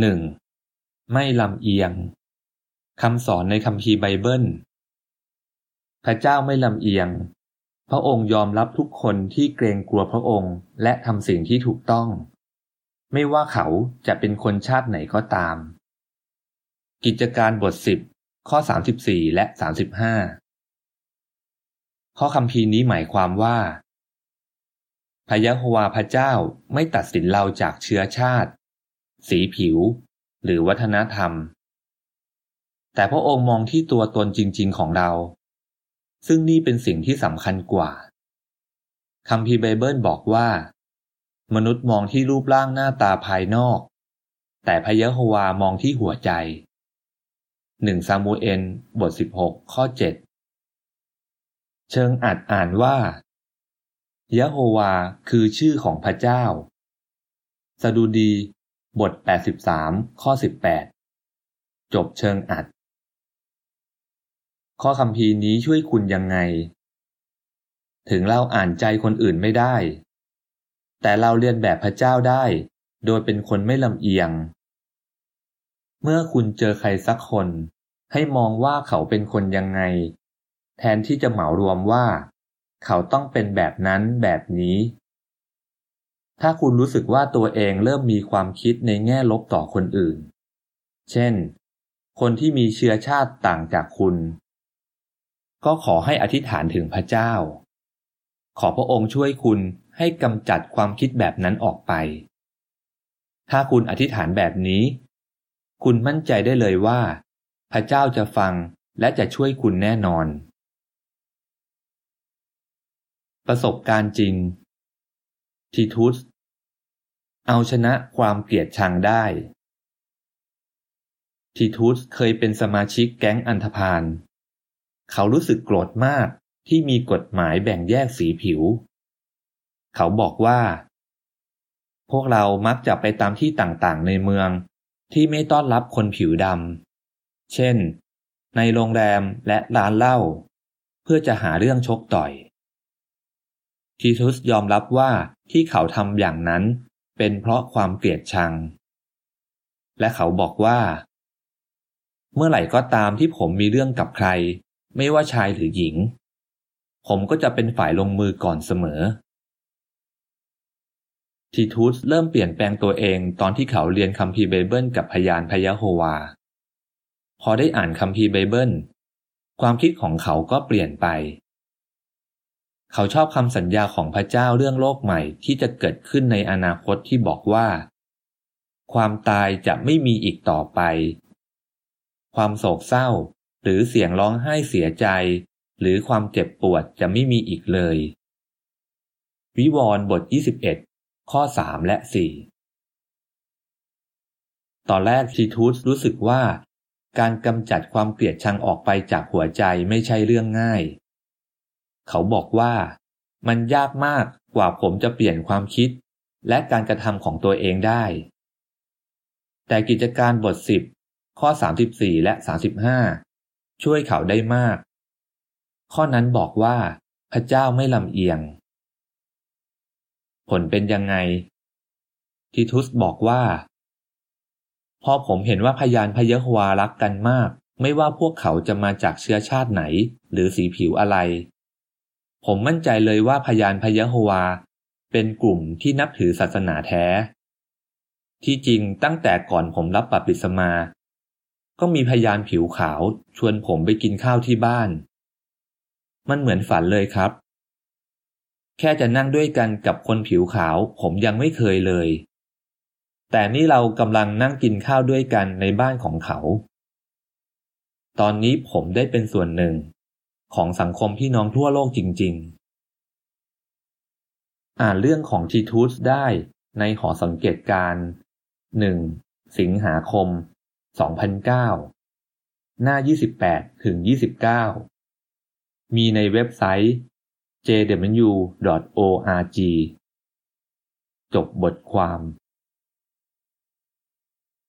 หนึ่งไม่ลำเอียงคำสอนในคัมภีร์ไบเบิล พระเจ้าไม่ลำเอียง พระองค์ยอมรับทุกคนที่เกรงกลัวพระองค์และทำสิ่งที่ถูกต้อง ไม่ว่าเขาจะเป็นคนชาติไหนก็ตาม กิจการบทสิบข้อ 34 และ 35 ข้อคำพีนี้หมายความว่าพระยะโฮวาพระเจ้าไม่ตัดสินเราจากเชื้อชาติ สีผิว หรือวัฒนธรรม แต่พระองค์มองที่ตัวตนจริง ๆ ของเรา ซึ่งนี่เป็นสิ่งที่สำคัญกว่าคำพีไบเบิลบอกว่า มนุษย์มองที่รูปร่างหน้าตาภายนอก แต่พระยะโฮวามองที่หัวใจหนึ่งซามูเอลบทสิบหกข้อเจ็ดเชิงอัดอ่านว่ายะโฮวาคือชื่อของพระเจ้า สดุดี บทแปดสิบสามข้อสิบแปดจบเชิงอัด ข้อคำพีนี้ช่วยคุณยังไง ถึงเราอ่านใจคนอื่นไม่ได้ แต่เราเรียนแบบพระเจ้าได้ โดยเป็นคนไม่ลำเอียง เมื่อคุณเจอใครสักคน ให้มองว่าเขาเป็นคนยังไง แทนที่จะเหมารวมว่า เขาต้องเป็นแบบนั้นแบบนี้ ถ้าคุณรู้สึกว่าตัวเองเริ่มมีความคิดในแง่ลบต่อคนอื่น เช่น คนที่มีเชื้อชาติต่างจากคุณ ก็ขอให้อธิษฐานถึงพระเจ้า ขอพระองค์ช่วยคุณให้กำจัดความคิดแบบนั้นออกไป ถ้าคุณอธิษฐานแบบนี้ คุณมั่นใจได้เลยว่า พระเจ้าจะฟังและจะช่วยคุณแน่นอน ประสบการณ์จริง ทีทุสเอาชนะความเกลียดชังได้ทีทุสเคยเป็นสมาชิกแก๊งอันธพาล เขารู้สึกโกรธมากที่มีกฎหมายแบ่งแยกสีผิว เขาบอกว่า พวกเรามักจะไปตามที่ต่างๆในเมืองที่ไม่ต้อนรับคนผิวดำ เช่น ในโรงแรมและร้านเหล้า เพื่อจะหาเรื่องชกต่อย ทีทุสยอมรับว่าที่เขาทำอย่างนั้นเป็นเพราะความเกลียดชัง และเขาบอกว่า เมื่อไหร่ก็ตามที่ผมมีเรื่องกับใคร ไม่ว่าชายหรือหญิง ผมก็จะเป็นฝ่ายลงมือก่อนเสมอทีทูสเริ่มเปลี่ยนแปลงตัวเองตอนที่เขาเรียนคัมภีร์ไบเบิลกับพยานพยะโฮวา พอได้อ่านคัมภีร์ไบเบิล ความคิดของเขาก็เปลี่ยนไป เขาชอบคำสัญญาของพระเจ้าเรื่องโลกใหม่ที่จะเกิดขึ้นในอนาคตที่บอกว่า ความตายจะไม่มีอีกต่อไป ความโศกเศร้า หรือเสียงร้องไห้เสียใจ หรือความเจ็บปวดจะไม่มีอีกเลย วิวรณ์บท 21 ข้อ 3 และ 4 ตอนแรกทีทูสรู้สึกว่า การกำจัดความเกลียดชังออกไปจากหัวใจไม่ใช่เรื่องง่าย เขาบอกว่า มันยากมากกว่าผมจะเปลี่ยนความคิด และการกระทำของตัวเองได้ แต่กิจการบทสิบข้อ 34 และ 35 ช่วยเขาได้มาก ข้อนั้นบอกว่า พระเจ้าไม่ลำเอียง ผลเป็นยังไง ทิทุสบอกว่า พอผมเห็นว่าพยานพยะวารักกันมากไม่ว่าพวกเขาจะมาจากเชื้อชาติไหน หรือสีผิวอะไร ผมมั่นใจเลยว่าพยานพยะวา เป็นกลุ่มที่นับถือศาสนาแท้ ที่จริงตั้งแต่ก่อนผมรับปับิสมา ก็มีพยานผิวขาวชวนผมไปกินข้าวที่บ้าน มันเหมือนฝันเลยครับ แค่จะนั่งด้วยกันกับคนผิวขาว ผมยังไม่เคยเลย แต่นี่เรากำลังนั่งกินข้าวด้วยกันในบ้านของเขา ตอนนี้ผมได้เป็นส่วนหนึ่ง ของสังคมพี่น้องทั่วโลกจริง ๆ อ่านเรื่องของทีทูสได้ในหอสังเกตการ 1. สิงหาคม 2009 หน้า 28 ถึง 29 มีในเว็บไซต์ jw.org จบบทความ